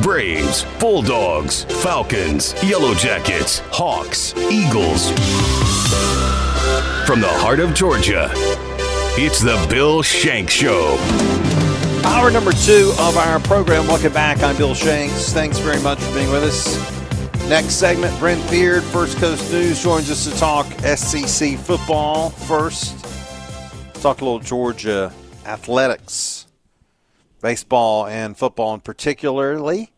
Braves, Bulldogs, Falcons, Yellow Jackets, Hawks, Eagles. From the heart of Georgia, it's the Bill Shanks Show. Hour number two of our program. Welcome back. I'm Bill Shanks. Thanks very much for being with us. Next segment, Brent Beard, First Coast News, joins us to talk SEC football. First, talk a little Georgia athletics, baseball and football and particularly,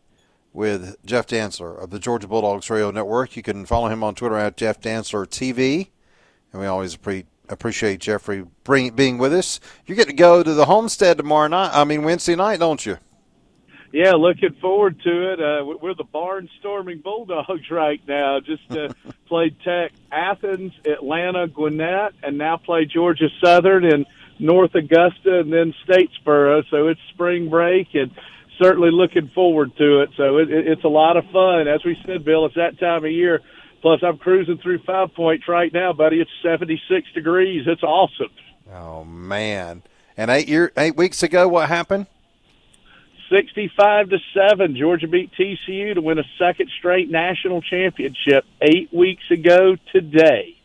with Jeff Dantzler of the Georgia Bulldogs Radio Network. You can follow him on Twitter at Jeff Dantzler TV, and we always appreciate appreciate Jeffrey bring, being with us. You get to go to the Homestead tomorrow night. I mean Wednesday night, don't you? Yeah, looking forward to it. Uh, we're the barnstorming Bulldogs right now. Just uh, played Tech Athens, Atlanta, Gwinnett, and now play Georgia Southern in North Augusta and then Statesboro. So it's spring break and certainly looking forward to it. So it, it, it's a lot of fun. As we said, Bill, it's that time of year Plus, I'm cruising through Five Points right now, buddy. It's 76 degrees. It's awesome. Oh man! And eight year, eight weeks ago, what happened? 65 to seven. Georgia beat TCU to win a second straight national championship. Eight weeks ago today.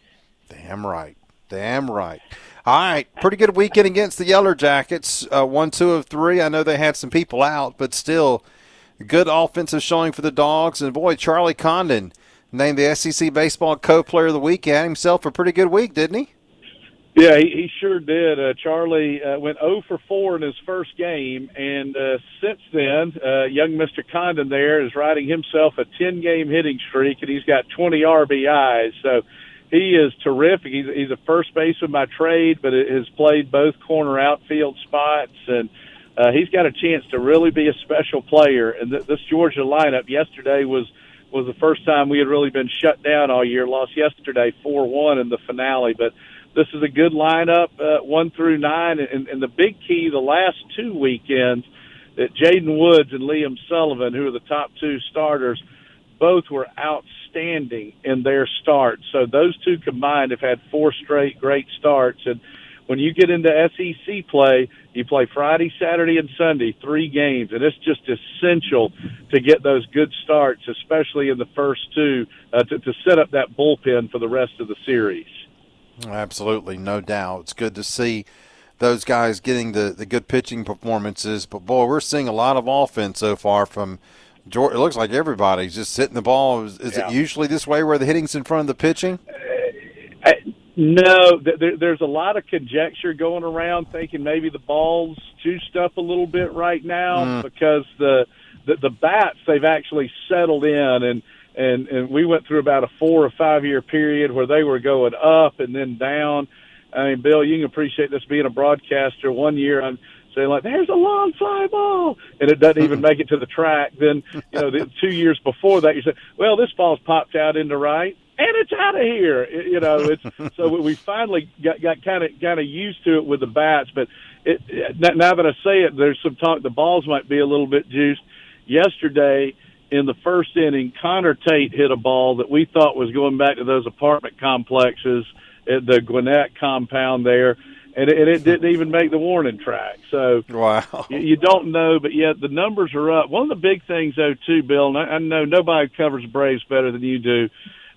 Damn right. Damn right. All right, pretty good weekend against the Yellow Jackets. Uh, one, two of three. I know they had some people out, but still, good offensive showing for the Dogs. And boy, Charlie Condon named the SEC Baseball Co-Player of the Week. Had himself a pretty good week, didn't he? Yeah, he, he sure did. Uh, Charlie uh, went 0 for 4 in his first game, and uh, since then, uh, young Mr. Condon there is riding himself a 10 game hitting streak, and he's got 20 RBIs. So he is terrific. He's, he's a first baseman by trade, but has played both corner outfield spots, and uh, he's got a chance to really be a special player. And th- this Georgia lineup yesterday was was the first time we had really been shut down all year. Lost yesterday four one in the finale, but this is a good lineup, uh, one through nine, and, and the big key the last two weekends that Jaden Woods and Liam Sullivan, who are the top two starters, both were outstanding in their starts. So those two combined have had four straight great starts, and when you get into SEC play, you play Friday, Saturday, and Sunday, three games, and it's just essential to get those good starts, especially in the first two, uh, to, to set up that bullpen for the rest of the series. Absolutely, no doubt. It's good to see those guys getting the, the good pitching performances. But boy, we're seeing a lot of offense so far from Georgia. It looks like everybody's just hitting the ball. Is, is yeah. it usually this way where the hitting's in front of the pitching? Uh, no, there, there's a lot of conjecture going around, thinking maybe the ball's juiced up a little bit right now mm. because the, the the bats they've actually settled in, and and and we went through about a four or five year period where they were going up and then down. I mean, Bill, you can appreciate this being a broadcaster. One year I'm saying like, "There's a long fly ball," and it doesn't even make it to the track. Then, you know, the two years before that, you say, "Well, this ball's popped out into right." and it's out of here. You know, it's so we finally got got kind of kind of used to it with the bats. But it, now that I say it, there's some talk the balls might be a little bit juiced. Yesterday in the first inning, Connor Tate hit a ball that we thought was going back to those apartment complexes at the Gwinnett compound there. And it, and it didn't even make the warning track. So wow, you, you don't know, but yet the numbers are up. One of the big things, though, too, Bill. And I, I know nobody covers Braves better than you do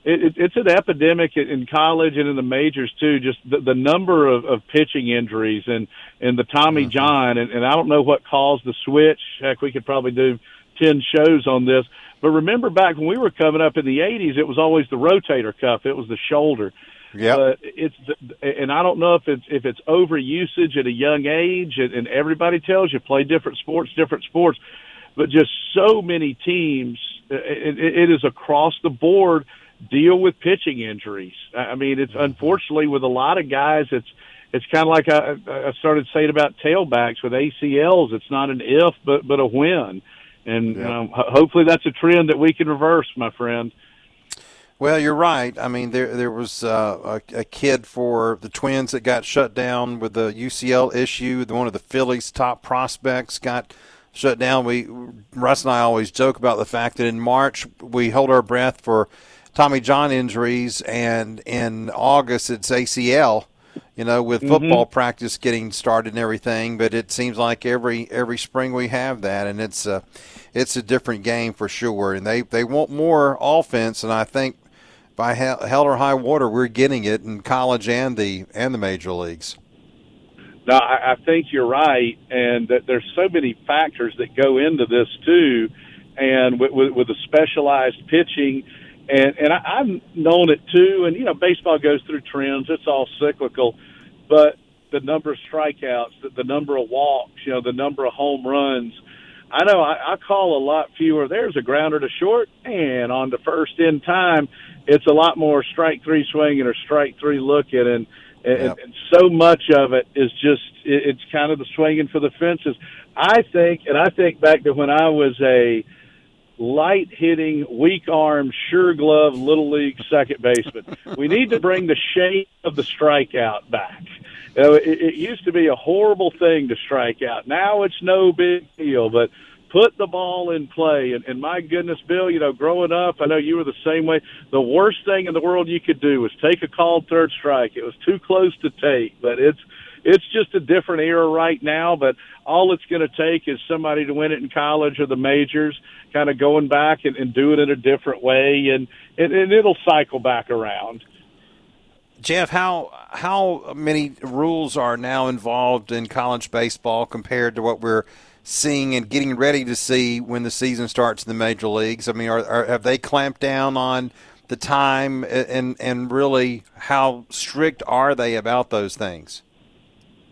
it, it's an epidemic in college and in the majors too. Just the, the number of, of pitching injuries and and the Tommy mm-hmm. John and, and I don't know what caused the switch. Heck, we could probably do ten shows on this. But remember back when we were coming up in the '80s, it was always the rotator cuff. It was the shoulder. Yeah, but it's and I don't know if it's if it's overusage at a young age, and, and everybody tells you play different sports, different sports, but just so many teams, it, it is across the board deal with pitching injuries. I mean, it's mm-hmm. unfortunately with a lot of guys, it's it's kind of like I, I started saying about tailbacks with ACLs. It's not an if, but but a when, and yeah. um, hopefully that's a trend that we can reverse, my friend. Well, you're right. I mean, there there was uh, a, a, kid for the Twins that got shut down with the UCL issue. One of the Phillies' top prospects got shut down. We Russ and I always joke about the fact that in March we hold our breath for Tommy John injuries, and in August it's ACL. You know, with mm-hmm. football mm-hmm. practice getting started and everything, but it seems like every every spring we have that, and it's uh, it's a different game for sure. And they, they want more offense, and I think by hell or high water, we're getting it in college and the and the major leagues. No, I, I think you're right, and that there's so many factors that go into this too, and with, with, with the specialized pitching, and and I, I've known it too. And you know, baseball goes through trends; it's all cyclical, but the number of strikeouts, the, the number of walks, you know, the number of home runs. I know I, I call a lot fewer. There's a grounder to short and on the first in time. It's a lot more strike three swinging or strike three looking, and and, yep. and so much of it is just it, it's kind of the swinging for the fences. I think, and I think back to when I was a light hitting, weak arm, sure glove little league second baseman. we need to bring the shape of the strikeout back. You know, it, it used to be a horrible thing to strike out. Now it's no big deal, but put the ball in play. And, and my goodness, Bill, you know, growing up, I know you were the same way. The worst thing in the world you could do was take a called third strike. It was too close to take, but it's it's just a different era right now. But all it's going to take is somebody to win it in college or the majors, kind of going back and, and do it in a different way, and, and and it'll cycle back around. Jeff, how how many rules are now involved in college baseball compared to what we're seeing and getting ready to see when the season starts in the major leagues? I mean, are, are, have they clamped down on the time and and really how strict are they about those things?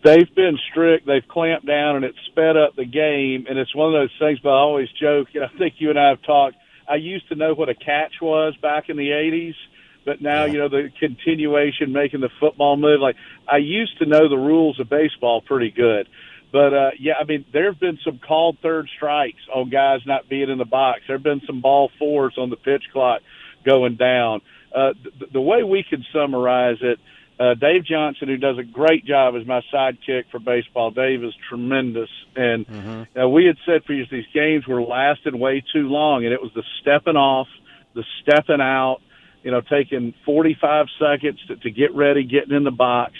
They've been strict. They've clamped down, and it's sped up the game. And it's one of those things. But I always joke. And I think you and I have talked. I used to know what a catch was back in the '80s, but now yeah. you know the continuation, making the football move. Like I used to know the rules of baseball pretty good. But uh, yeah, I mean, there have been some called third strikes on guys not being in the box. There have been some ball fours on the pitch clock going down. Uh, the, the way we can summarize it, uh, Dave Johnson, who does a great job as my sidekick for baseball, Dave is tremendous. And mm-hmm. uh, we had said for years these games were lasting way too long, and it was the stepping off, the stepping out, you know, taking 45 seconds to, to get ready, getting in the box.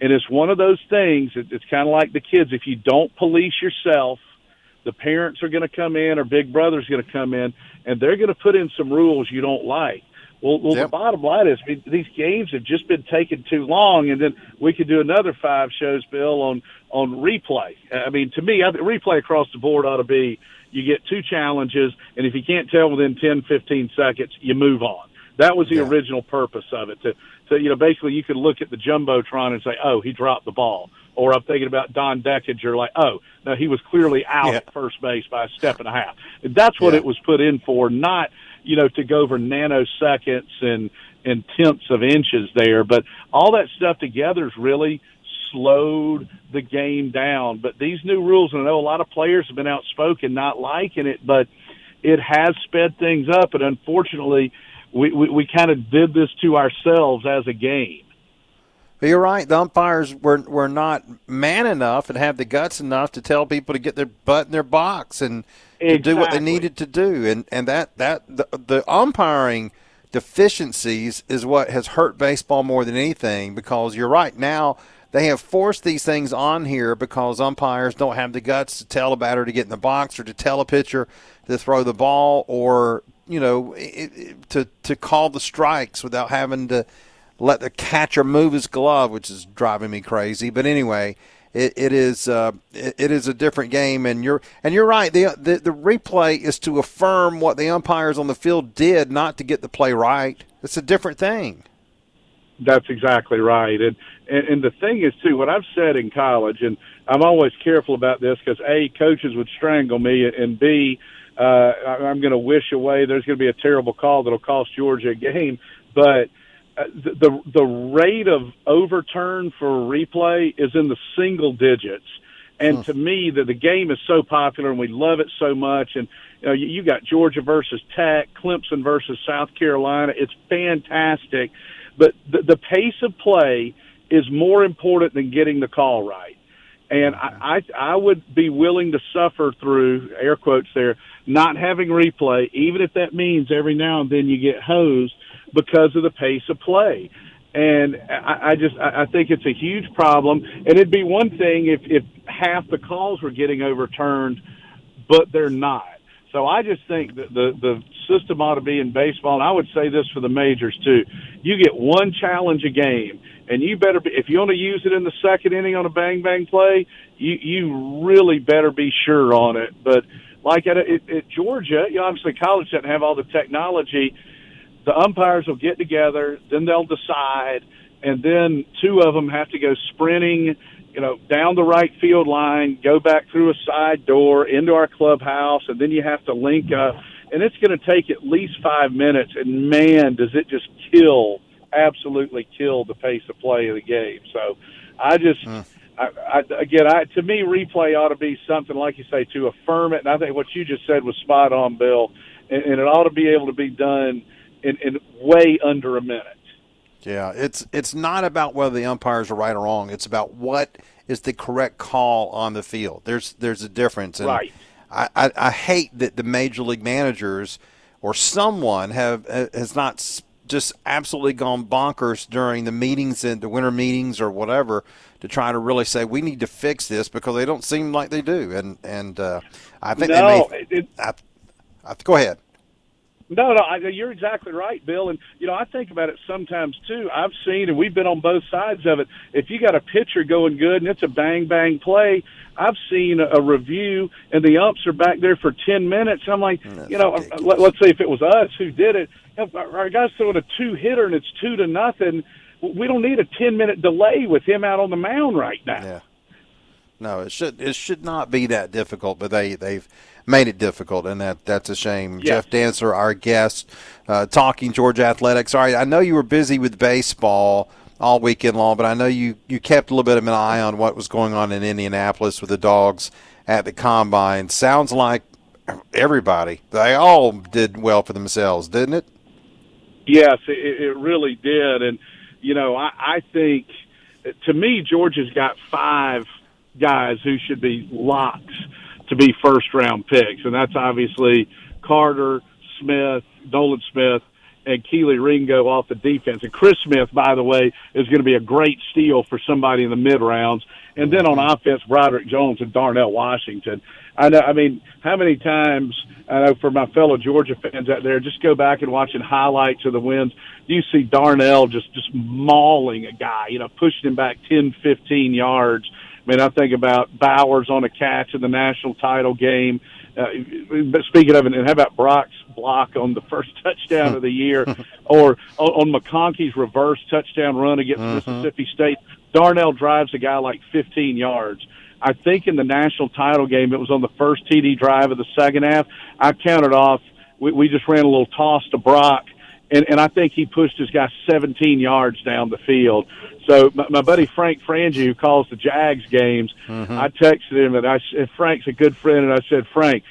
And it's one of those things. It's kind of like the kids. If you don't police yourself, the parents are going to come in, or Big Brother's going to come in, and they're going to put in some rules you don't like. Well, well, yep. the bottom line is I mean, these games have just been taking too long, and then we could do another five shows, Bill, on on replay. I mean, to me, I think replay across the board ought to be you get two challenges, and if you can't tell within ten, fifteen seconds, you move on. That was the yeah. original purpose of it to to you know, basically you could look at the Jumbotron and say, oh, he dropped the ball. Or I'm thinking about Don Denkinger, like, oh, no, he was clearly out yeah. at first base by a step and a half. And that's what yeah. it was put in for, not, you know, to go over nanoseconds and, and tenths of inches there. But all that stuff together is really slowed the game down. But these new rules, and I know a lot of players have been outspoken not liking it, but it has sped things up. And unfortunately, we, we, we kind of did this to ourselves as a game. You're right. The umpires were were not man enough and have the guts enough to tell people to get their butt in their box and exactly. to do what they needed to do. And and that that the, the umpiring deficiencies is what has hurt baseball more than anything. Because you're right now they have forced these things on here because umpires don't have the guts to tell a batter to get in the box or to tell a pitcher to throw the ball or you know, it, it, to to call the strikes without having to let the catcher move his glove, which is driving me crazy. But anyway, it, it is uh, it, it is a different game, and you're and you're right. The, the the replay is to affirm what the umpires on the field did, not to get the play right. It's a different thing. That's exactly right, and, and and the thing is too. What I've said in college, and I'm always careful about this because a coaches would strangle me, and b uh, I'm going to wish away. There's going to be a terrible call that'll cost Georgia a game, but uh, the, the the rate of overturn for replay is in the single digits. And huh. to me, that the game is so popular and we love it so much. And you know, you, you got Georgia versus Tech, Clemson versus South Carolina. It's fantastic, but the, the pace of play is more important than getting the call right. And I, I I would be willing to suffer through air quotes there not having replay, even if that means every now and then you get hosed because of the pace of play. And I, I just I think it's a huge problem. And it'd be one thing if if half the calls were getting overturned, but they're not. So I just think that the the system ought to be in baseball, and I would say this for the majors too. You get one challenge a game, and you better be if you want to use it in the second inning on a bang bang play, you you really better be sure on it. But like at, at, at Georgia, you know, obviously college doesn't have all the technology. The umpires will get together, then they'll decide, and then two of them have to go sprinting you know, down the right field line, go back through a side door into our clubhouse, and then you have to link up. And it's going to take at least five minutes. And man, does it just kill, absolutely kill the pace of play of the game. So I just, mm. I, I, again, I, to me, replay ought to be something, like you say, to affirm it. And I think what you just said was spot on, Bill. And, and it ought to be able to be done in, in way under a minute. Yeah, it's it's not about whether the umpires are right or wrong. It's about what is the correct call on the field. There's there's a difference. And right. I, I, I hate that the major league managers or someone have has not just absolutely gone bonkers during the meetings and the winter meetings or whatever to try to really say we need to fix this because they don't seem like they do. And and uh, I think no, they may. It, I, I, go ahead. No, no, I, you're exactly right, Bill. And you know, I think about it sometimes too. I've seen, and we've been on both sides of it. If you got a pitcher going good and it's a bang bang play, I've seen a, review and the umps are back there for ten minutes. I'm like, That's you know, let, let's say if it was us who did it, our guy's throwing a two hitter and it's two to nothing. We don't need a ten minute delay with him out on the mound right now. Yeah. No, it should it should not be that difficult, but they they've made it difficult, and that that's a shame. Yes. Jeff Dantzler, our guest, uh, talking Georgia athletics. All right, I know you were busy with baseball all weekend long, but I know you you kept a little bit of an eye on what was going on in Indianapolis with the dogs at the combine. Sounds like everybody they all did well for themselves, didn't it? Yes, it, it really did, and you know I, I think to me Georgia's got five guys who should be locks to be first round picks, and that's obviously Carter, Smith, Nolan Smith, and Kelee Ringo off the defense. And Chris Smith, by the way, is going to be a great steal for somebody in the mid rounds. And then on offense, Broderick Jones and Darnell Washington. I know. I mean, how many times I know for my fellow Georgia fans out there, just go back and watching highlights of the wins. You see Darnell just just mauling a guy, you know, pushing him back ten, fifteen yards I mean, I think about Bowers on a catch in the national title game. Uh, but speaking of it, and how about Brock's block on the first touchdown of the year, or on, on McConkey's reverse touchdown run against mm-hmm. Mississippi State? Darnell drives a guy like 15 yards. I think in the national title game, it was on the first TD drive of the second half. I counted off. We, we just ran a little toss to Brock, and, and I think he pushed his guy 17 yards down the field. So my, my buddy Frank Frangie, who calls the Jags games, mm-hmm. I texted him and I said, Frank's a good friend, and I said, Frank,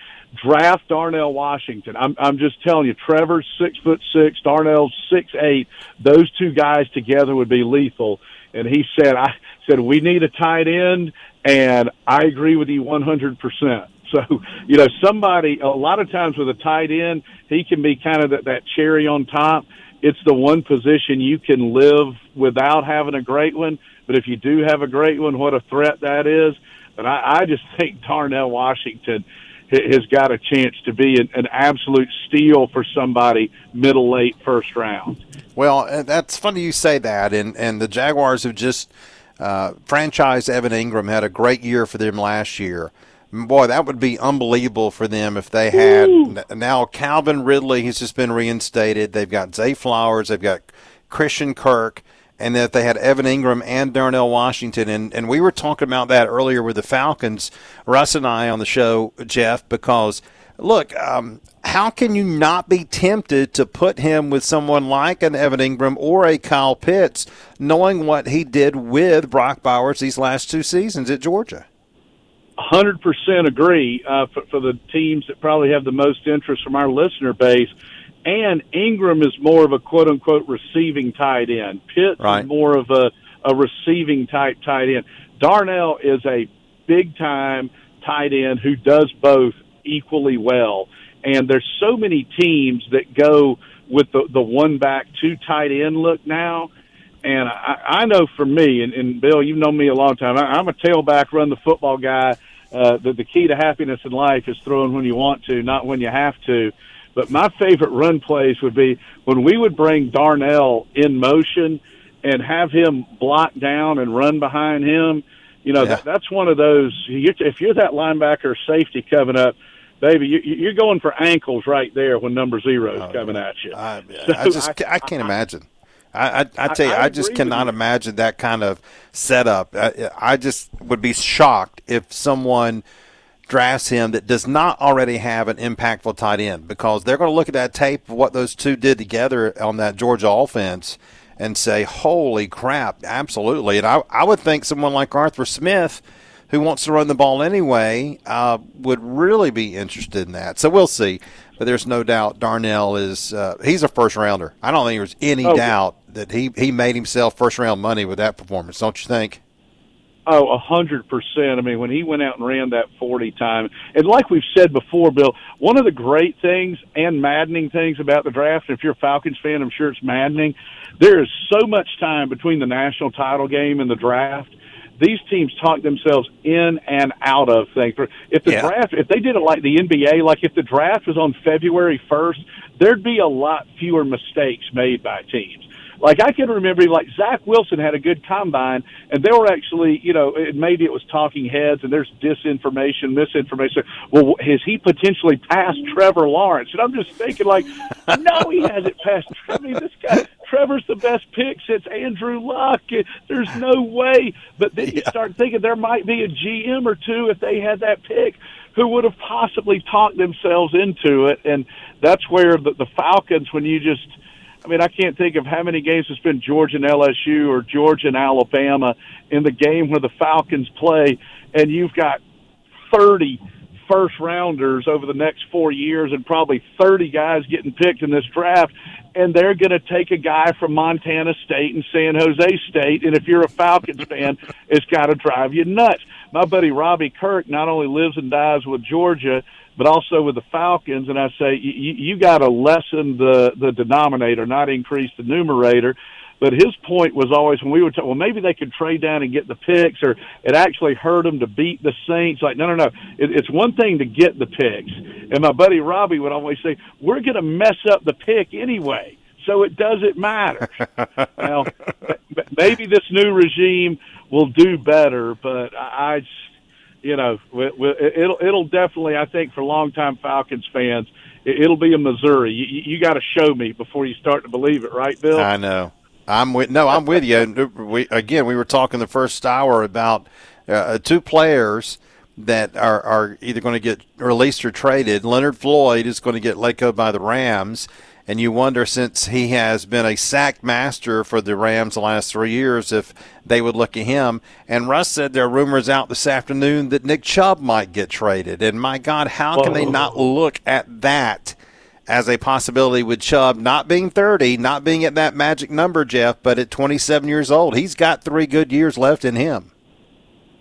draft Darnell Washington. I'm I'm just telling you, Trevor's six foot six, Darnell's six eight. Those two guys together would be lethal. And he said, I said we need a tight end, and I agree with you 100 percent. So, you know, somebody, a lot of times with a tight end, he can be kind of that, that cherry on top. It's the one position you can live without having a great one. But if you do have a great one, what a threat that is. But I, I just think Darnell Washington has got a chance to be an, an absolute steal for somebody middle late first round. Well, that's funny you say that. And, and the Jaguars have just uh, franchised Evan Engram, had a great year for them last year boy, that would be unbelievable for them if they had Ooh. now Calvin Ridley. He's just been reinstated. They've got Zay Flowers. They've got Christian Kirk. And that they had Evan Engram and Darnell Washington. And, and we were talking about that earlier with the Falcons, Russ and I on the show, Jeff, because look, um, how can you not be tempted to put him with someone like an Evan Engram or a Kyle Pitts, knowing what he did with Brock Bowers these last two seasons at Georgia? 100% agree uh, for, for the teams that probably have the most interest from our listener base. And Engram is more of a quote unquote receiving tight end. Pitt right. is more of a, a receiving type tight end. Darnell is a big time tight end who does both equally well. And there's so many teams that go with the, the one back, two tight end look now. And I, I know for me, and, and Bill, you've known me a long time. I, I'm a tailback, run the football guy uh, the, the key to happiness in life is throwing when you want to, not when you have to. But my favorite run plays would be when we would bring Darnell in motion and have him block down and run behind him. You know, yeah. that, that's one of those. If you're that linebacker safety coming up, baby, you, you're going for ankles right there when number zero is oh, coming at you. I, so I just I, I can't imagine. I, I, I tell you, I, I just cannot imagine that kind of setup. I, I just would be shocked if someone drafts him that does not already have an impactful tight end because they're going to look at that tape of what those two did together on that Georgia offense and say, holy crap, absolutely. And I, I would think someone like Arthur Smith, who wants to run the ball anyway, uh, would really be interested in that. So we'll see. But there's no doubt Darnell is uh, he's a first rounder. I don't think there's any oh, doubt that he, he made himself first round money with that performance, don't you think? Oh, a hundred percent. I mean, when he went out and ran that forty time, and like we've said before, Bill, one of the great things and maddening things about the draft, if you're a Falcons fan, I'm sure it's maddening. There is so much time between the national title game and the draft. These teams talk themselves in and out of things. If the yeah. draft, if they did it like the NBA, like if the draft was on February first, there'd be a lot fewer mistakes made by teams like I can remember, like Zach Wilson had a good combine, and they were actually, you know, maybe it was talking heads, and there's disinformation, misinformation. Well, has he potentially passed Trevor Lawrence? And I'm just thinking, like, no, he hasn't passed. I mean, this guy. Trevor's the best pick since Andrew Luck. There's no way. But then you start thinking there might be a GM or two if they had that pick who would have possibly talked themselves into it. And that's where the, the Falcons, when you just – I mean, I can't think of how many games it's been Georgia and LSU or Georgia and Alabama in the game where the Falcons play, and you've got 30 first rounders over the next four years and probably 30 guys getting picked in this draft. And they're going to take a guy from Montana State and San Jose State. And if you're a Falcons fan, it's got to drive you nuts. My buddy Robbie Kirk not only lives and dies with Georgia, but also with the Falcons. And I say you, you got to lessen the the denominator, not increase the numerator. But his point was always when we would talk, well, maybe they could trade down and get the picks, or it actually hurt them to beat the Saints. Like, no, no, no. It, it's one thing to get the picks. And my buddy Robbie would always say, we're going to mess up the pick anyway, so it doesn't matter. well, maybe this new regime will do better, but I, you know, it'll it'll definitely. I think for longtime Falcons fans, it'll be a Missouri. You, you got to show me before you start to believe it, right, Bill? I know. I'm with no, I'm with you. We again, we were talking the first hour about uh, two players that are, are either going to get released or traded. Leonard Floyd is going to get let go by the Rams, and you wonder, since he has been a sack master for the Rams the last three years, if they would look at him. And Russ said there are rumors out this afternoon that Nick Chubb might get traded. And my God, how can they not look at that as a possibility with Chubb not being 30, not being at that magic number, Jeff, but at 27 years old? He's got three good years left in him.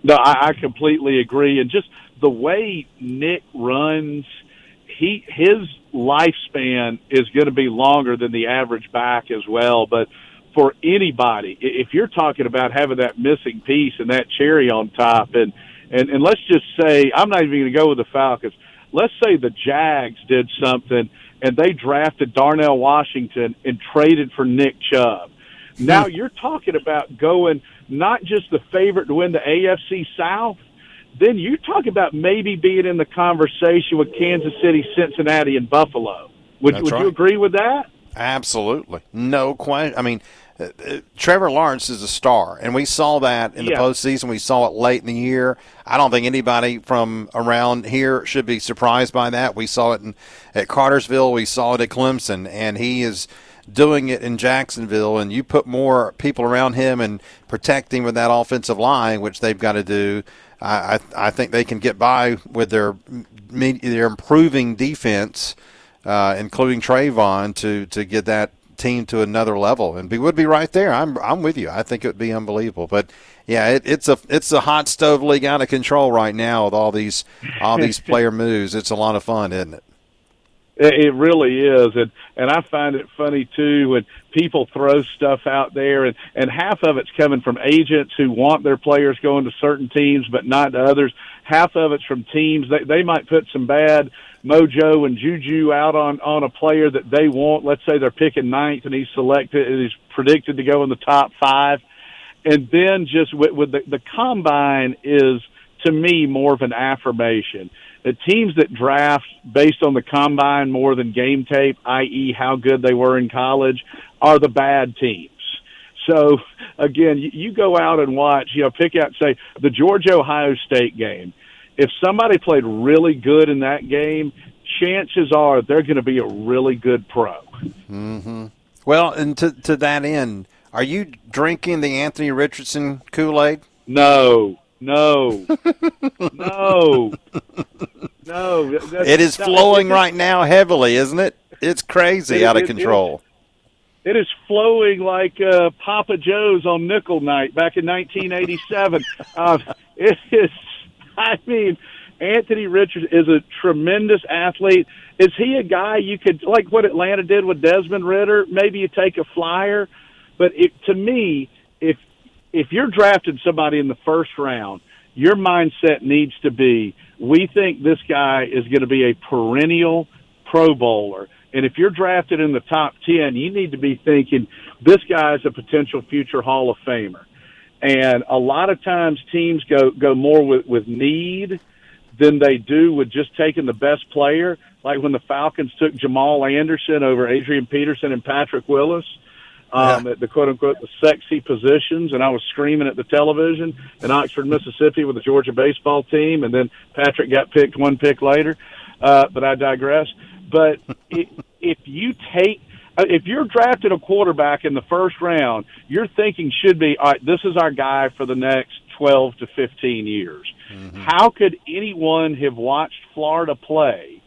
No, I, I completely agree. And just the way Nick runs, he his lifespan is going to be longer than the average back as well. But for anybody, if you're talking about having that missing piece and that cherry on top, and and, and let's just say I'm not even going to go with the Falcons. Let's say the Jags did something and they drafted Darnell Washington and traded for Nick Chubb. Now hmm. you're talking about going not just the favorite to win the AFC South, then you talk about maybe being in the conversation with Kansas City, Cincinnati, and Buffalo. Would, would right. you agree with that? Absolutely. No question. I mean, Trevor Lawrence is a star, and we saw that in the yeah. postseason. We saw it late in the year. I don't think anybody from around here should be surprised by that. We saw it in, at Cartersville. We saw it at Clemson, and he is – doing it in Jacksonville, and you put more people around him and protect him with that offensive line, which they've got to do. I, I, I think they can get by with their their improving defense, uh, including Travon, to to get that team to another level, and we would be right there. I'm I'm with you. I think it would be unbelievable, but yeah, it, it's a it's a hot stove league out of control right now with all these all these player moves. It's a lot of fun, isn't it? It really is, and and I find it funny too when people throw stuff out there, and and half of it's coming from agents who want their players going to certain teams, but not to others. Half of it's from teams they they might put some bad mojo and juju out on on a player that they want. Let's say they're picking ninth, and he's selected, and he's predicted to go in the top five, and then just with, with the the combine is to me more of an affirmation the teams that draft based on the combine more than game tape, i.e., how good they were in college, are the bad teams. So again, you, you go out and watch, you know, pick out, say, the Georgia Ohio State game. If somebody played really good in that game, chances are they're going to be a really good pro. Mm-hmm. Well, and to to that end, are you drinking the Anthony Richardson Kool Aid? No, no, no, no. It is flowing right now heavily, isn't it? It's crazy, it, out of it, control. It, it is flowing like uh, Papa Joe's on Nickel Night back in 1987. uh, it is. I mean, Anthony Richards is a tremendous athlete. Is he a guy you could like what Atlanta did with Desmond Ridder? Maybe you take a flyer, but it, to me, if if you're drafting somebody in the first round, your mindset needs to be we think this guy is going to be a perennial Pro Bowler. And if you're drafted in the top 10, you need to be thinking this guy is a potential future Hall of Famer. And a lot of times teams go, go more with, with need than they do with just taking the best player. Like when the Falcons took Jamaal Anderson over Adrian Peterson and Patrick Willis um, yeah. at the quote unquote the sexy positions, and I was screaming at the television in Oxford, Mississippi, with the Georgia baseball team, and then Patrick got picked one pick later. Uh, but I digress. But it, if you take if you're drafted a quarterback in the first round, your thinking should be, all right, this is our guy for the next 12 to 15 years. Mm-hmm. How could anyone have watched Florida play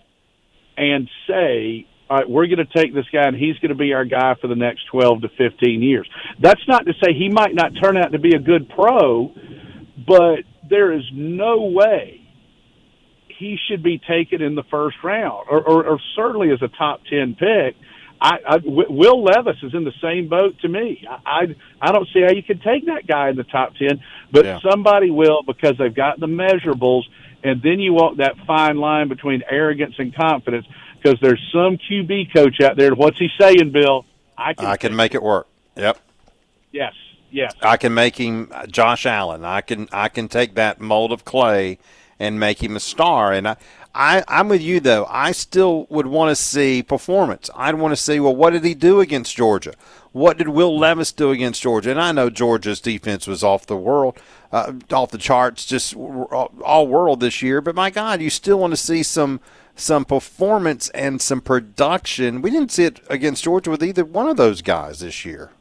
and say, all right, we're going to take this guy and he's going to be our guy for the next 12 to 15 years. That's not to say he might not turn out to be a good pro, but there is no way he should be taken in the first round or, or, or certainly as a top 10 pick. I, I, Will Levis is in the same boat to me. I, I, I don't see how you could take that guy in the top 10, but yeah. somebody will because they've got the measurables. And then you walk that fine line between arrogance and confidence because there's some QB coach out there. What's he saying, Bill? I can, I can make it work. Yep. Yes. Yes. I can make him uh, Josh Allen. I can I can take that mold of clay and make him a star. And I, I I'm with you though. I still would want to see performance. I'd want to see well, what did he do against Georgia? What did Will Levis do against Georgia? And I know Georgia's defense was off the world, uh, off the charts, just all world this year. But my God, you still want to see some some performance and some production. We didn't see it against Georgia with either one of those guys this year.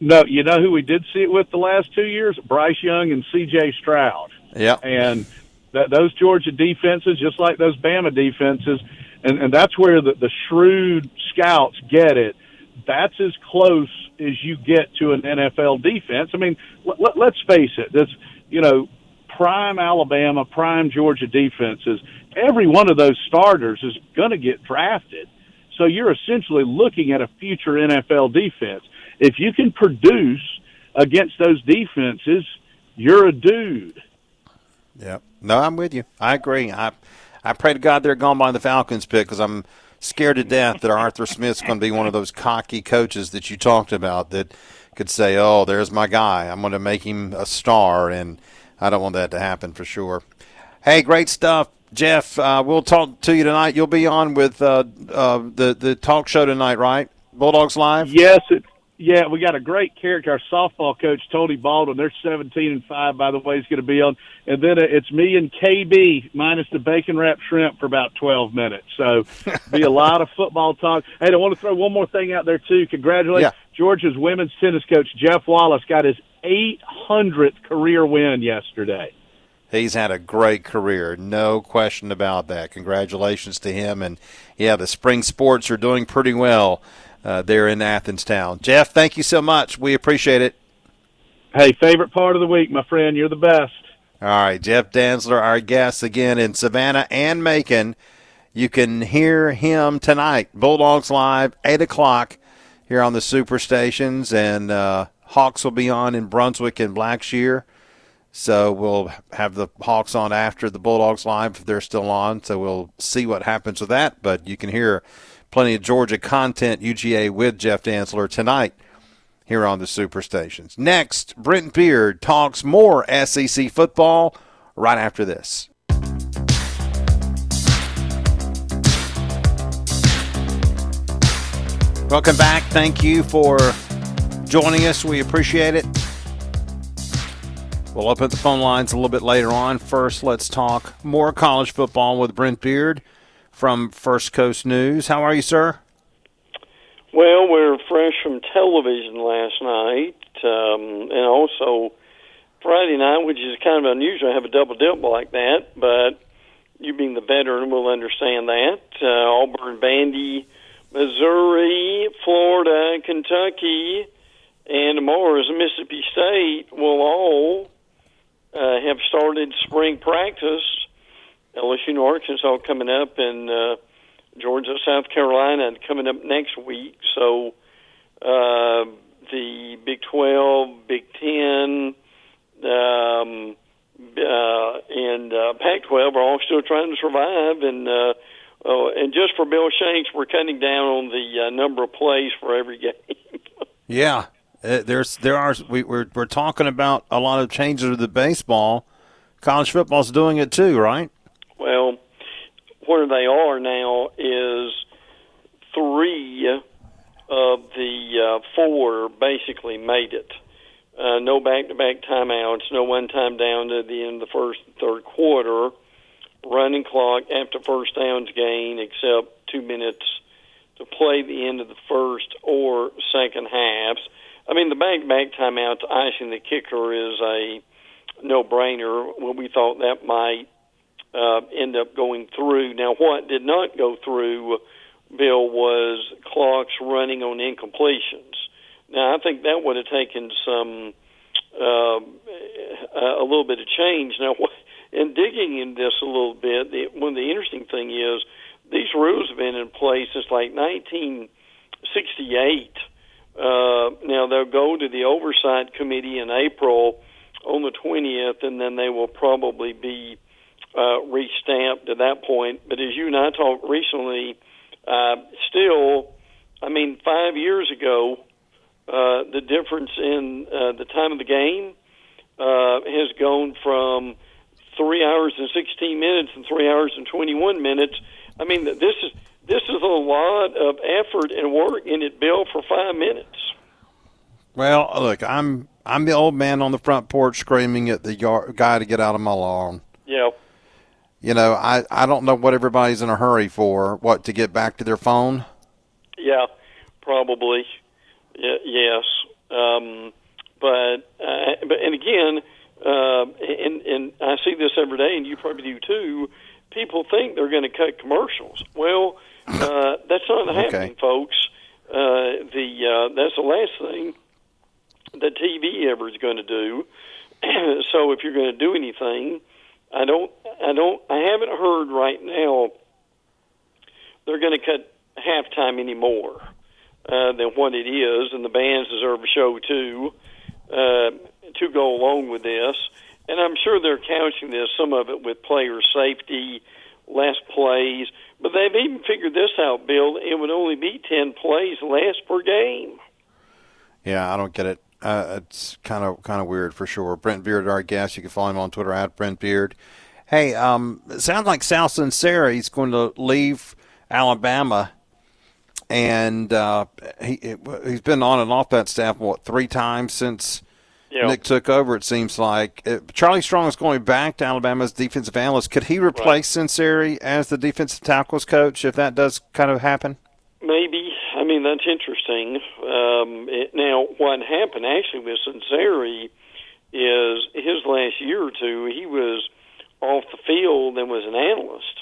No, you know who we did see it with the last two years? Bryce Young and C.J. Stroud. Yeah, and that those Georgia defenses, just like those Bama defenses, and, and that's where the, the shrewd scouts get it. That's as close as you get to an NFL defense. I mean, let, let's face it. This, you know, prime Alabama, prime Georgia defenses every one of those starters is going to get drafted. So you're essentially looking at a future NFL defense. If you can produce against those defenses, you're a dude. Yep. No, I'm with you. I agree. I I pray to God they're gone by the Falcons pick because I'm scared to death that Arthur Smith's going to be one of those cocky coaches that you talked about that could say, "Oh, there's my guy. I'm going to make him a star," and I don't want that to happen for sure. Hey, great stuff. Jeff, uh, we'll talk to you tonight. You'll be on with uh, uh, the the talk show tonight, right? Bulldogs Live. Yes, it, yeah. We got a great character. Our softball coach, Tony Baldwin. They're seventeen and five, by the way. He's going to be on, and then uh, it's me and KB minus the bacon wrap shrimp for about twelve minutes. So, be a lot of football talk. Hey, I want to throw one more thing out there too. Congratulate yeah. Georgia's women's tennis coach Jeff Wallace got his 800th career win yesterday. He's had a great career, no question about that. Congratulations to him. And yeah, the spring sports are doing pretty well uh, there in Athens town. Jeff, thank you so much. We appreciate it. Hey, favorite part of the week, my friend. You're the best. All right, Jeff Dantzler, our guest again in Savannah and Macon. You can hear him tonight. Bulldogs Live, 8 o'clock here on the Superstations. And uh, Hawks will be on in Brunswick and Blackshear. So we'll have the Hawks on after the Bulldogs live if they're still on. So we'll see what happens with that. But you can hear plenty of Georgia content UGA with Jeff Dantzler tonight here on the Superstations. Next, Brent Beard talks more SEC football right after this. Welcome back. Thank you for joining us. We appreciate it. We'll open up the phone lines a little bit later on. First, let's talk more college football with Brent Beard from First Coast News. How are you, sir? Well, we're fresh from television last night, um, and also Friday night, which is kind of unusual to have a double dip like that. But you, being the veteran, will understand that. Uh, Auburn, Vandy, Missouri, Florida, Kentucky, and tomorrow is Mississippi State will all uh, have started spring practice. LSU and Arkansas coming up, and uh, Georgia, South Carolina coming up next week. So uh, the Big 12, Big 10, um, uh, and uh, Pac-12 are all still trying to survive. And uh, oh, and just for Bill Shanks, we're cutting down on the uh, number of plays for every game. yeah, uh, there's there are we, we're we're talking about a lot of changes to the baseball. College football's doing it too, right? Well, where they are now is three of the uh, four basically made it. Uh, no back-to-back timeouts, no one-time down to the end of the first third quarter. Running clock after first downs gain, except two minutes to play the end of the first or second halves. I mean, the back-to-back timeouts icing the kicker is a no-brainer. Well, we thought that might uh, end up going through. Now, what did not go through, Bill, was clocks running on incompletions. Now, I think that would have taken some uh, a little bit of change. Now, in digging in this a little bit, the, one of the interesting thing is these rules have been in place since like 1968. Uh, now they'll go to the oversight committee in April on the 20th, and then they will probably be uh, restamped at that point. But as you and I talked recently, uh, still, I mean, five years ago, uh, the difference in uh, the time of the game uh, has gone from three hours and 16 minutes and three hours and 21 minutes. I mean, this is this is a lot of effort and work and it, Bill, for five minutes. Well, look, I'm I'm the old man on the front porch screaming at the yard, guy to get out of my lawn. Yeah. You know, I I don't know what everybody's in a hurry for. What to get back to their phone? Yeah, probably. Y- yes. Um, but uh, but and again, uh, and and I see this every day, and you probably do too. People think they're going to cut commercials. Well, uh, that's not Okay. happening, folks. Uh, the uh, that's the last thing that TV ever is going to do. so if you're going to do anything, I don't, I don't, I haven't heard right now they're going to cut halftime anymore uh, than what it is, and the bands deserve a show too uh, to go along with this. And I'm sure they're couching this, some of it with player safety, less plays, but they've even figured this out, Bill. It would only be 10 plays less per game. Yeah, I don't get it. Uh, it's kind of kind of weird for sure. Brent Beard, our guest. You can follow him on Twitter at Brent Beard. Hey, um, it sounds like Sal Sunseri is going to leave Alabama, and uh, he he's been on and off that staff what three times since Yeah. Nick took over. It seems like uh, Charlie Strong is going back to Alabama as defensive analyst. Could he replace Sunseri as the defensive tackles coach if that does kind of happen? Maybe. Mean, that's interesting. Um, it, now, what happened actually with Sunseri is his last year or two, he was off the field and was an analyst.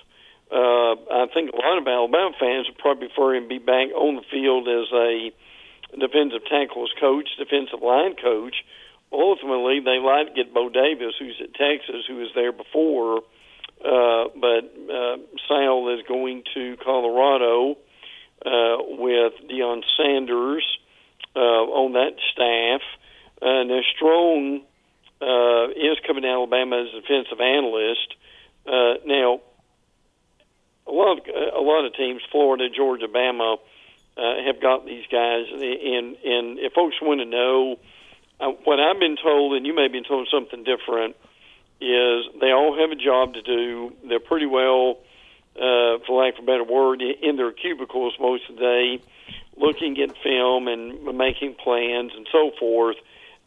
Uh, I think a lot of Alabama fans would probably prefer him to be back on the field as a defensive tackles coach, defensive line coach. Ultimately, they like to get Bo Davis, who's at Texas, who was there before, Uh, but uh, Sal is going to Colorado Sanders uh, on that staff. Uh, now Strong uh, is coming to Alabama as a defensive analyst. Uh, now, a lot of a lot of teams, Florida, Georgia, Bama, uh, have got these guys. And and if folks want to know uh, what I've been told, and you may been told something different, is they all have a job to do. They're pretty well, uh, for lack of a better word, in their cubicles most of the day, looking at film and making plans and so forth.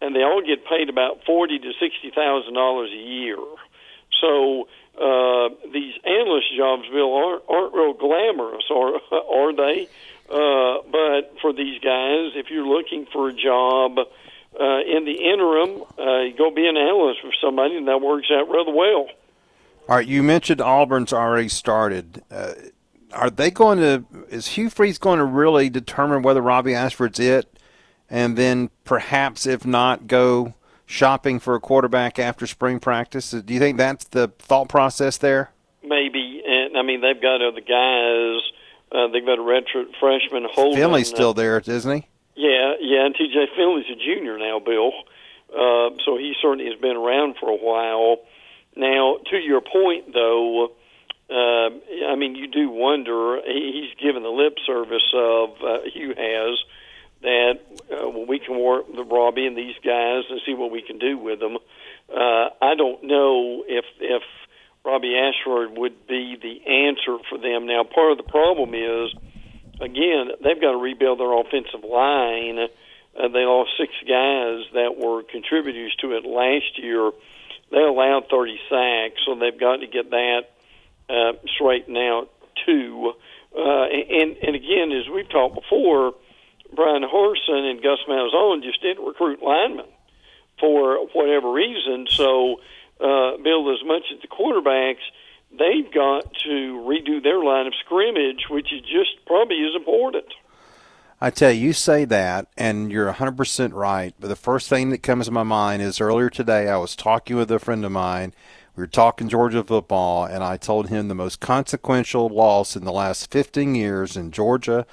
And they all get paid about forty to sixty thousand dollars a year. So uh, these analyst jobs, Bill, aren't, aren't real glamorous, are are they? Uh, but for these guys, if you're looking for a job uh, in the interim, uh, you go be an analyst for somebody, and that works out rather well. All right, you mentioned Auburn's already started. Uh, are they going to? Is Hugh Freeze going to really determine whether Robbie Ashford's it, and then perhaps, if not, go shopping for a quarterback after spring practice? Do you think that's the thought process there? Maybe, and I mean they've got other guys. Uh, they've got a redshirt freshman Holden. Finley's still there, isn't he? Yeah, yeah, and T.J. Finley's a junior now, Bill. Uh, so he certainly has been around for a while. Now, to your point, though, uh, I mean, you do wonder. He's given the lip service of uh, Hugh has that uh, well, we can work with Robbie and these guys and see what we can do with them. Uh, I don't know if if Robbie Ashford would be the answer for them. Now, part of the problem is, again, they've got to rebuild their offensive line. Uh, they lost six guys that were contributors to it last year. They allowed 30 sacks, so they've got to get that uh, straightened out too. Uh, and and again, as we've talked before, Bryan Harsin and Gus Malzahn just didn't recruit linemen for whatever reason. So uh, build as much as the quarterbacks, they've got to redo their line of scrimmage, which is just probably as important. I tell you, you say that, and you're 100% right. But the first thing that comes to my mind is earlier today, I was talking with a friend of mine. We were talking Georgia football, and I told him the most consequential loss in the last 15 years in Georgia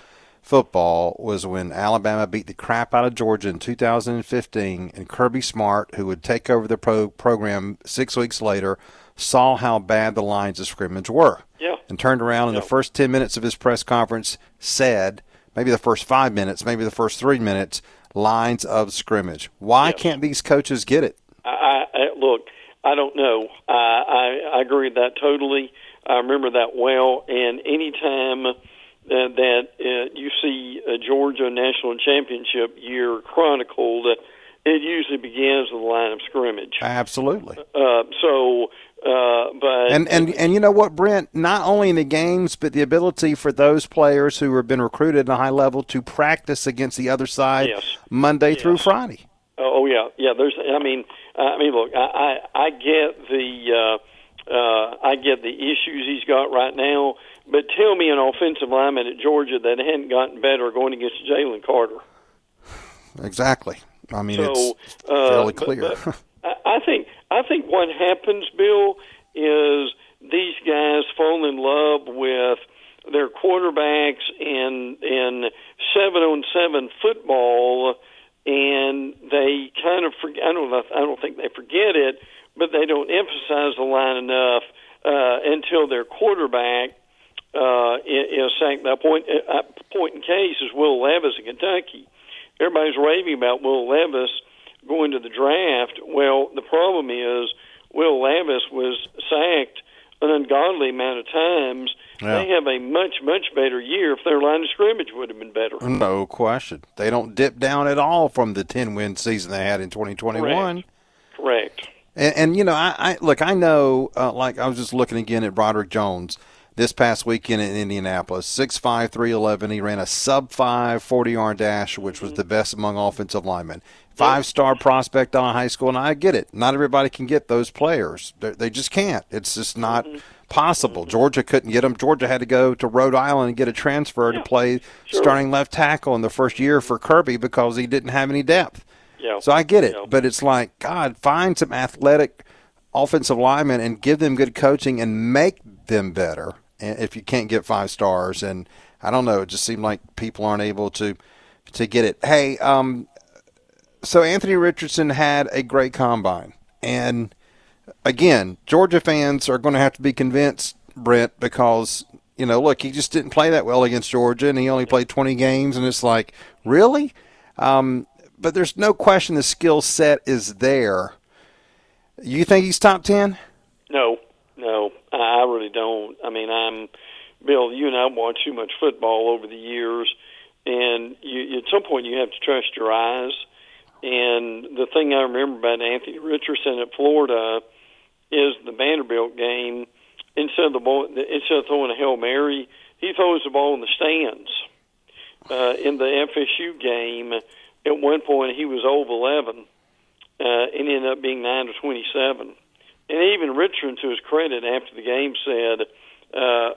football was when Alabama beat the crap out of Georgia in 2015, and Kirby Smart, who would take over the pro- program six weeks later, saw how bad the lines of scrimmage were. Yeah. And turned around in the first 10 minutes of his press conference, said, maybe the first five minutes, maybe the first three minutes, lines of scrimmage. Why yes. can't these coaches get it? I, I, look, I don't know. I, I, I agree with that totally. I remember that well. And anytime – uh, that uh, you see a Georgia national championship year chronicled, uh, it usually begins with the line of scrimmage. Absolutely. Uh, so, uh, but and and and you know what, Brent? Not only in the games, but the ability for those players who have been recruited at a high level to practice against the other side yes. Monday yes. through Friday. Oh yeah, yeah. There's. I mean, I mean, look, I I, I get the. Uh, uh, I get the issues he's got right now, but tell me an offensive lineman at Georgia that hadn't gotten better going against Jalen Carter. Exactly. I mean, so, it's fairly uh, clear. But, but I think I think what happens, Bill, is these guys fall in love with their quarterbacks in in seven on seven football, and they kind of forget. I don't know. I don't think they forget it, but they don't emphasize the line enough uh, until their quarterback uh, is sacked. That point, uh, point in case is Will Levis in Kentucky. Everybody's raving about Will Levis going to the draft. Well, the problem is Will Levis was sacked an ungodly amount of times. Yeah. They have a much, much better year if their line of scrimmage would have been better. No question. They don't dip down at all from the 10 win season they had in 2021. Correct. Correct. And, and you know, I, I, look, I know, uh, like I was just looking again at Broderick Jones this past weekend in Indianapolis. 6'5", 311. He ran a sub 5 40 yard dash, which was the best among offensive linemen. Five star prospect on high school, and I get it. Not everybody can get those players. They're, they just can't. It's just not mm-hmm. possible. Mm-hmm. Georgia couldn't get them. Georgia had to go to Rhode Island and get a transfer yeah. to play sure. starting left tackle in the first year for Kirby because he didn't have any depth. Yeah. So I get it, yeah. but it's like God, find some athletic offensive linemen and give them good coaching and make them better if you can't get five stars. And I don't know, it just seemed like people aren't able to to get it. Hey, um, so Anthony Richardson had a great combine, and again, Georgia fans are going to have to be convinced, Brent, because you know, look, he just didn't play that well against Georgia, and he only played 20 games, and it's like, really? Um, but there's no question the skill set is there. You think he's top 10? No, no, I really don't. I mean, I'm Bill. You and I watched too much football over the years, and you, at some point you have to trust your eyes. And the thing I remember about Anthony Richardson at Florida is the Vanderbilt game. Instead of the ball, instead of throwing a hail mary, he throws the ball in the stands. Uh, in the FSU game, at one point he was over 11, uh, and ended up being nine to 27. And even Richardson, to his credit, after the game said, uh,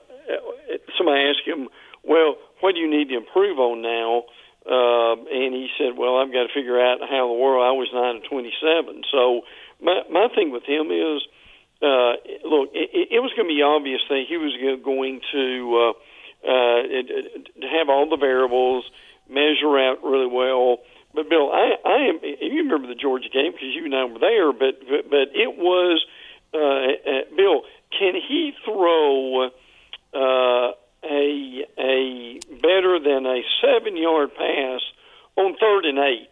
somebody asked him, "Well, what do you need to improve on now?" Uh, and he said, "Well, I've got to figure out how in the world I was nine to twenty-seven. So my my thing with him is, uh, look, it, it was going to be obvious that he was going to uh, uh, have all the variables, measure out really well. But Bill, I, I am. You remember the Georgia game because you and I were there. But but, but it was Uh, eh, eh, Bill. Can he throw? Uh, a a better than a seven yard pass on third and eight.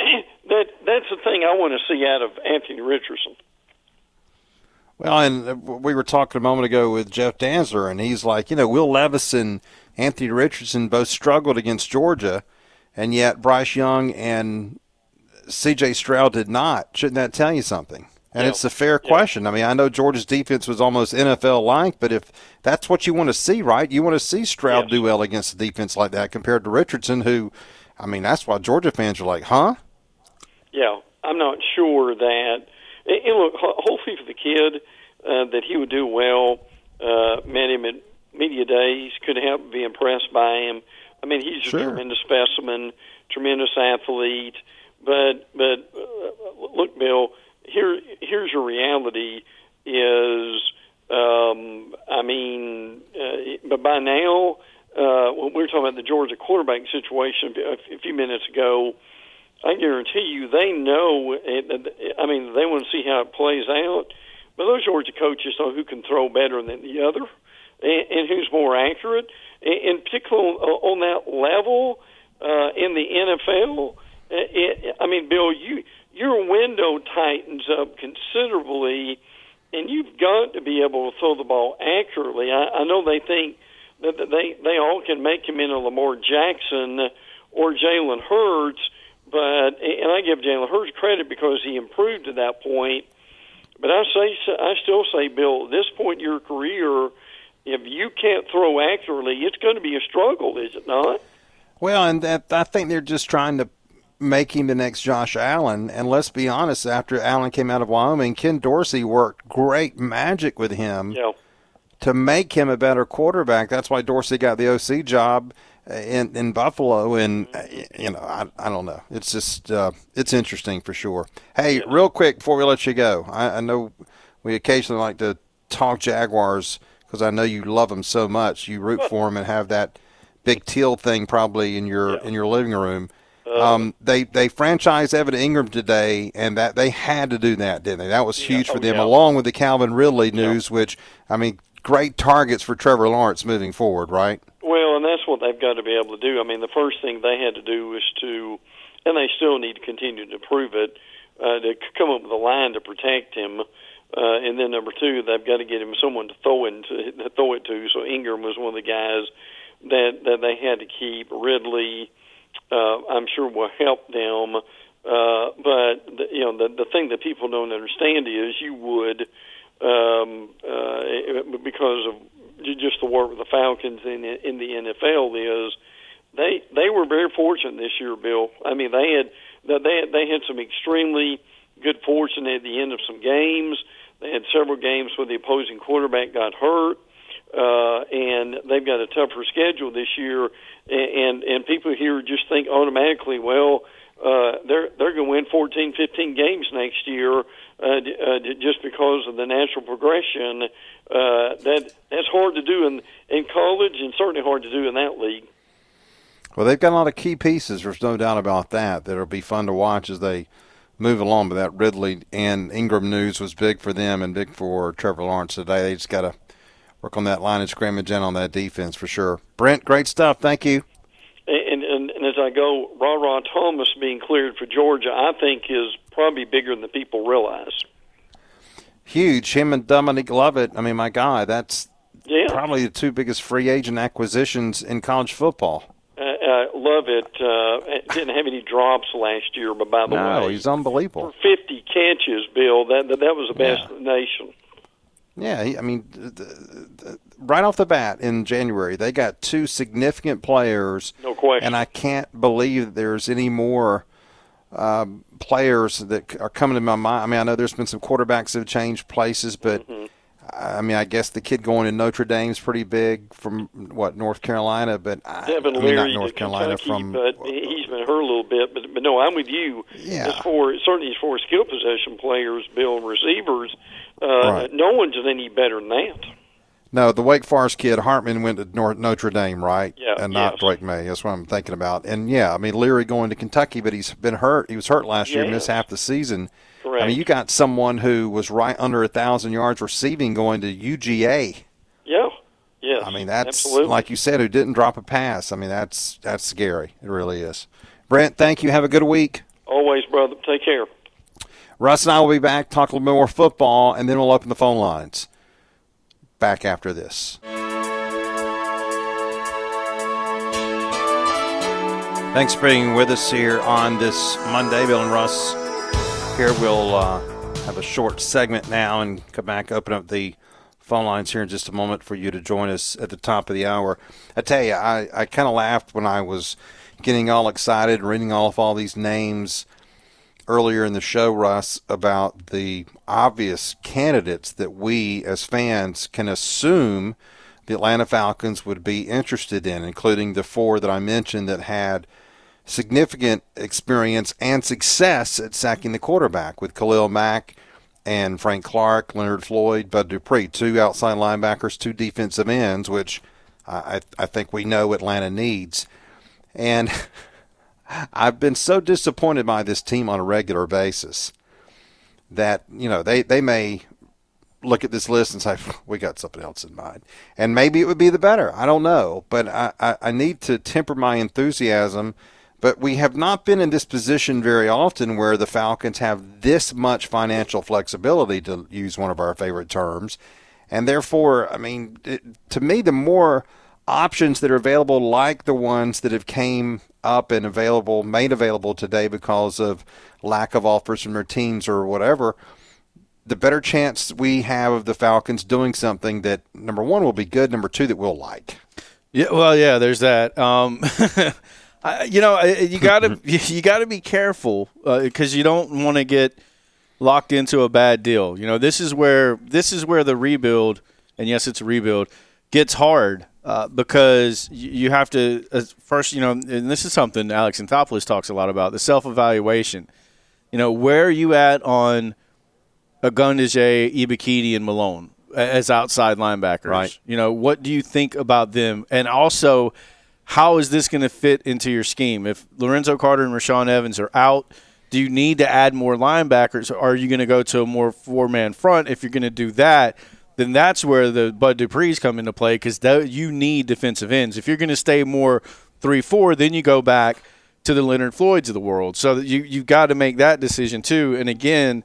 that that's the thing I want to see out of Anthony Richardson. Well, and we were talking a moment ago with Jeff Dantzler, and he's like, you know, Will Levis and Anthony Richardson both struggled against Georgia, and yet Bryce Young and C.J. Stroud did not. Shouldn't that tell you something? And yeah. it's a fair yeah. question. I mean, I know Georgia's defense was almost NFL like, but if that's what you want to see, right? You want to see Stroud yes. do well against a defense like that compared to Richardson, who, I mean, that's why Georgia fans are like, huh? Yeah, I'm not sure that. And look, hopefully for the kid uh, that he would do well. Uh, met him at media days, could help be impressed by him. I mean, he's sure. a tremendous specimen, tremendous athlete. But but uh, look, Bill here here's your reality is um, I mean, uh, but by now, uh, when we were talking about the Georgia quarterback situation a, a few minutes ago, I guarantee you they know. I mean, they want to see how it plays out. But those Georgia coaches know who can throw better than the other, and, and who's more accurate. In particular, on that level uh, in the NFL, it, I mean, Bill, you your window tightens up considerably, and you've got to be able to throw the ball accurately. I, I know they think that they they all can make him into Lamar Jackson or Jalen Hurts, but and I give Jalen Hurts credit because he improved to that point. But I say I still say, Bill, at this point in your career, if you can't throw accurately, it's going to be a struggle, is it not? Well, and that, I think they're just trying to make him the next Josh Allen. And let's be honest, after Allen came out of Wyoming, Ken Dorsey worked great magic with him yeah. to make him a better quarterback. That's why Dorsey got the OC job in in Buffalo. And uh, you know, I, I don't know. It's just uh, it's interesting for sure. Hey, real quick before we let you go, I, I know we occasionally like to talk Jaguars because I know you love them so much. You root for them and have that big teal thing probably in your yeah. in your living room. Um, they they franchised Evan Engram today, and that they had to do that, didn't they? That was huge yeah. for oh, them, yeah. along with the Calvin Ridley news, yeah. which I mean, great targets for Trevor Lawrence moving forward, right? Well, and that's what they've got to be able to do. I mean, the first thing they had to do was to, and they still need to continue to prove it, uh, to come up with a line to protect him. Uh, and then number two, they've got to get him someone to throw it to, throw it to. So Engram was one of the guys that that they had to keep. Ridley, uh, I'm sure will help them. Uh, but the, you know, the the thing that people don't understand is you would, um, uh, because of just the work with the Falcons in in the NFL is they they were very fortunate this year, Bill. I mean, they had they they had some extremely good fortune at the end of some games. They had several games where the opposing quarterback got hurt uh, and they've got a tougher schedule this year. And and people here just think automatically, well, uh, they're they're going to win 14, 15 games next year uh, uh, just because of the natural progression. Uh, that that's hard to do in in college, and certainly hard to do in that league. Well, they've got a lot of key pieces. There's no doubt about that. That'll be fun to watch as they move along. But that Ridley and Engram news was big for them and big for Trevor Lawrence today. They just got to work on that line of scrimmage and on that defense for sure. Brent, great stuff. Thank you. And, and, and as I go, Ra Ra Thomas being cleared for Georgia, I think is probably bigger than the people realize. Huge. Him and Dominic Lovett. I mean, my God, that's yeah. probably the two biggest free agent acquisitions in college football. Uh, uh, Lovett uh, didn't have any drops last year, but by the no, way, he's unbelievable. For 50 catches, Bill, that that, that was the best Yeah. in the nation. Yeah, I mean, right off the bat in January, they got two significant players, No question. and I can't believe there's any more um, players that are coming to my mind. I mean, I know there's been some quarterbacks that have changed places, but Mm-hmm. I mean, I guess the kid going to Notre Dame's pretty big from what North Carolina, but Devin I mean, not North Carolina Kentucky, from but he- he's been hurt a little bit. But but no, I'm with you. Yeah. As for certainly as for skill position players, Bill and receivers, uh, Right. no one's any better than that. No, the Wake Forest kid Hartman went to Notre Dame, right? Yeah, and not yes. Drake Maye. That's what I'm thinking about. And yeah, I mean Leary going to Kentucky, but he's been hurt. He was hurt last year, Yes. missed half the season. Correct. I mean, you got someone who was right under a thousand yards receiving going to UGA. Yeah. Yes. I mean, that's absolutely. like you said, who didn't drop a pass. I mean, that's that's scary. It really is. Brent, thank you. Have a good week. always, brother. Take care. Russ and I will be back, talk a little bit more football, and then we'll open the phone lines. Back after this. Thanks for being with us here on this Monday. Bill and Russ here. We'll uh, have a short segment now and come back, open up the phone lines here in just a moment for you to join us at the top of the hour. I tell you, I, I kind of laughed when I was getting all excited, reading off all these names earlier in the show, Russ, about the obvious candidates that we as fans can assume the Atlanta Falcons would be interested in, including the four that I mentioned that had significant experience and success at sacking the quarterback with Khalil Mack and Frank Clark, Leonard Floyd, Bud Dupree, two outside linebackers, two defensive ends, which I, I think we know Atlanta needs. And I've been so disappointed by this team on a regular basis that, you know, they, they may look at this list and say, we got something else in mind. And maybe it would be the better. I don't know. But I, I, I need to temper my enthusiasm. But we have not been in this position very often where the Falcons have this much financial flexibility, to use one of our favorite terms. And therefore, I mean, it, to me, the more options that are available, like the ones that have came up and available, made available today because of lack of offers from their teams or whatever, the better chance we have of the Falcons doing something that number one will be good, number two that we'll like. Yeah, well, yeah. There's that. Um, I, you know, you gotta you gotta be careful because you don't want to get locked into a bad deal. You know, this is where this is where the rebuild, and yes, it's a rebuild, gets hard uh, because you, you have to uh, first. You know, and this is something Alex Anthopoulos talks a lot about the self evaluation. You know, where are you at on Ogundeji, Ebiketie, and Malone as outside linebackers? Right. You know, what do you think about them? And also, how is this going to fit into your scheme? If Lorenzo Carter and Rashaan Evans are out, do you need to add more linebackers? Or are you going to go to a more four man front? If you're going to do that, then that's where the Bud Dupree's come into play because you need defensive ends. If you're going to stay more three four, then you go back to the Leonard Floyds of the world. So you you've got to make that decision too. And again,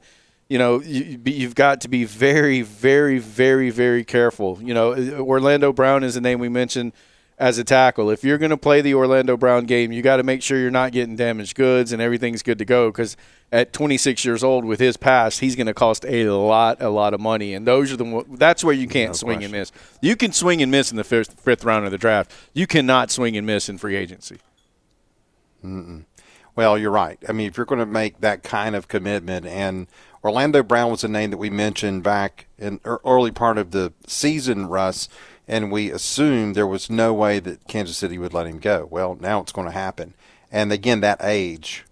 you know you, you've got to be very, very, very, very careful. You know, Orlando Brown is the name we mentioned as a tackle. If you're going to play the Orlando Brown game, you got to make sure you're not getting damaged goods and everything's good to go because at 26 years old with his past, he's going to cost a lot, a lot of money. And those are the that's where you can't No swing question. and miss. You can swing and miss in the fifth, fifth round of the draft. You cannot swing and miss in free agency. Well, you're right. I mean, if you're going to make that kind of commitment, and Orlando Brown was a name that we mentioned back in early part of the season, Russ, and we assumed there was no way that Kansas City would let him go. Well, now it's going to happen. And again, that age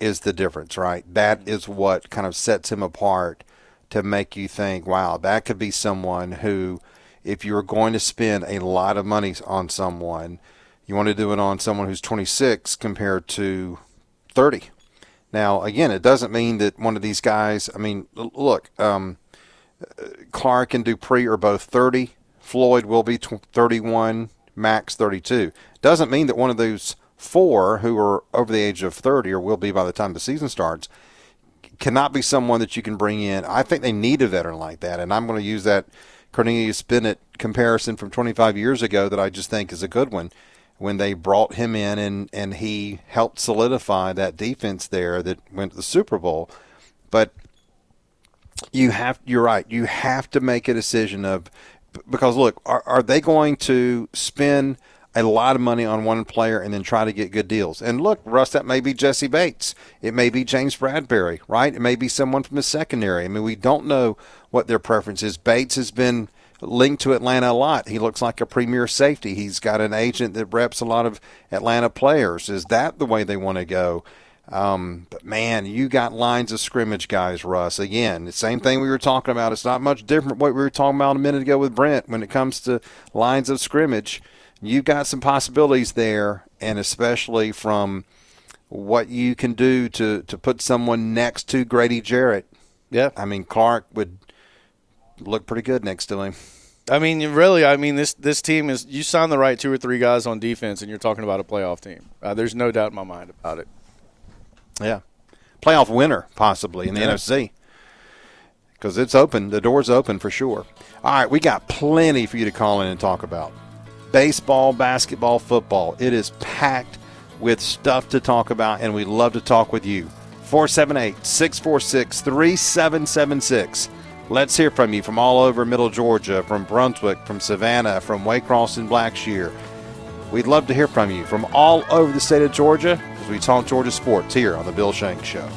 is the difference, right? That is what kind of sets him apart to make you think, wow, that could be someone who, if you're going to spend a lot of money on someone, you want to do it on someone who's 26 compared to 30. Now, again, it doesn't mean that one of these guys, I mean, look, um, Clark and Dupree are both 30. Floyd will be 31, Mack's 32. Doesn't mean that one of those four who are over the age of 30 or will be by the time the season starts cannot be someone that you can bring in. I think they need a veteran like that, and I'm going to use that Cornelius Bennett comparison from 25 years ago that I just think is a good one when they brought him in and, and he helped solidify that defense there that went to the Super Bowl. But you have you're right. You have to make a decision of because look, are, are they going to spend a lot of money on one player and then try to get good deals? And look, Russ, that may be Jessie Bates. It may be James Bradberry, right? It may be someone from the secondary. I mean, we don't know what their preference is. Bates has been linked to Atlanta a lot. He looks like a premier safety. He's got an agent that reps a lot of Atlanta players. Is that the way they want to go? Um, but man, you got lines of scrimmage guys, Russ. Again, the same thing we were talking about. It's not much different what we were talking about a minute ago with Brent when it comes to lines of scrimmage. You've got some possibilities there, and especially from what you can do to, to put someone next to Grady Jarrett. Yeah. I mean, Clark would look pretty good next to him. I mean, really, I mean this this team is you sign the right two or three guys on defense, and you're talking about a playoff team. Uh, there's no doubt in my mind about it. Yeah, playoff winner possibly in the yeah. NFC because it's open. The door's open for sure. All right, we got plenty for you to call in and talk about. Baseball, basketball, football. It is packed with stuff to talk about, and we love to talk with you. 478 646 3776. Let's hear from you from all over Middle Georgia, from Brunswick, from Savannah, from Waycross and Blackshear. We'd love to hear from you from all over the state of Georgia as we talk Georgia sports here on The Bill Shanks Show.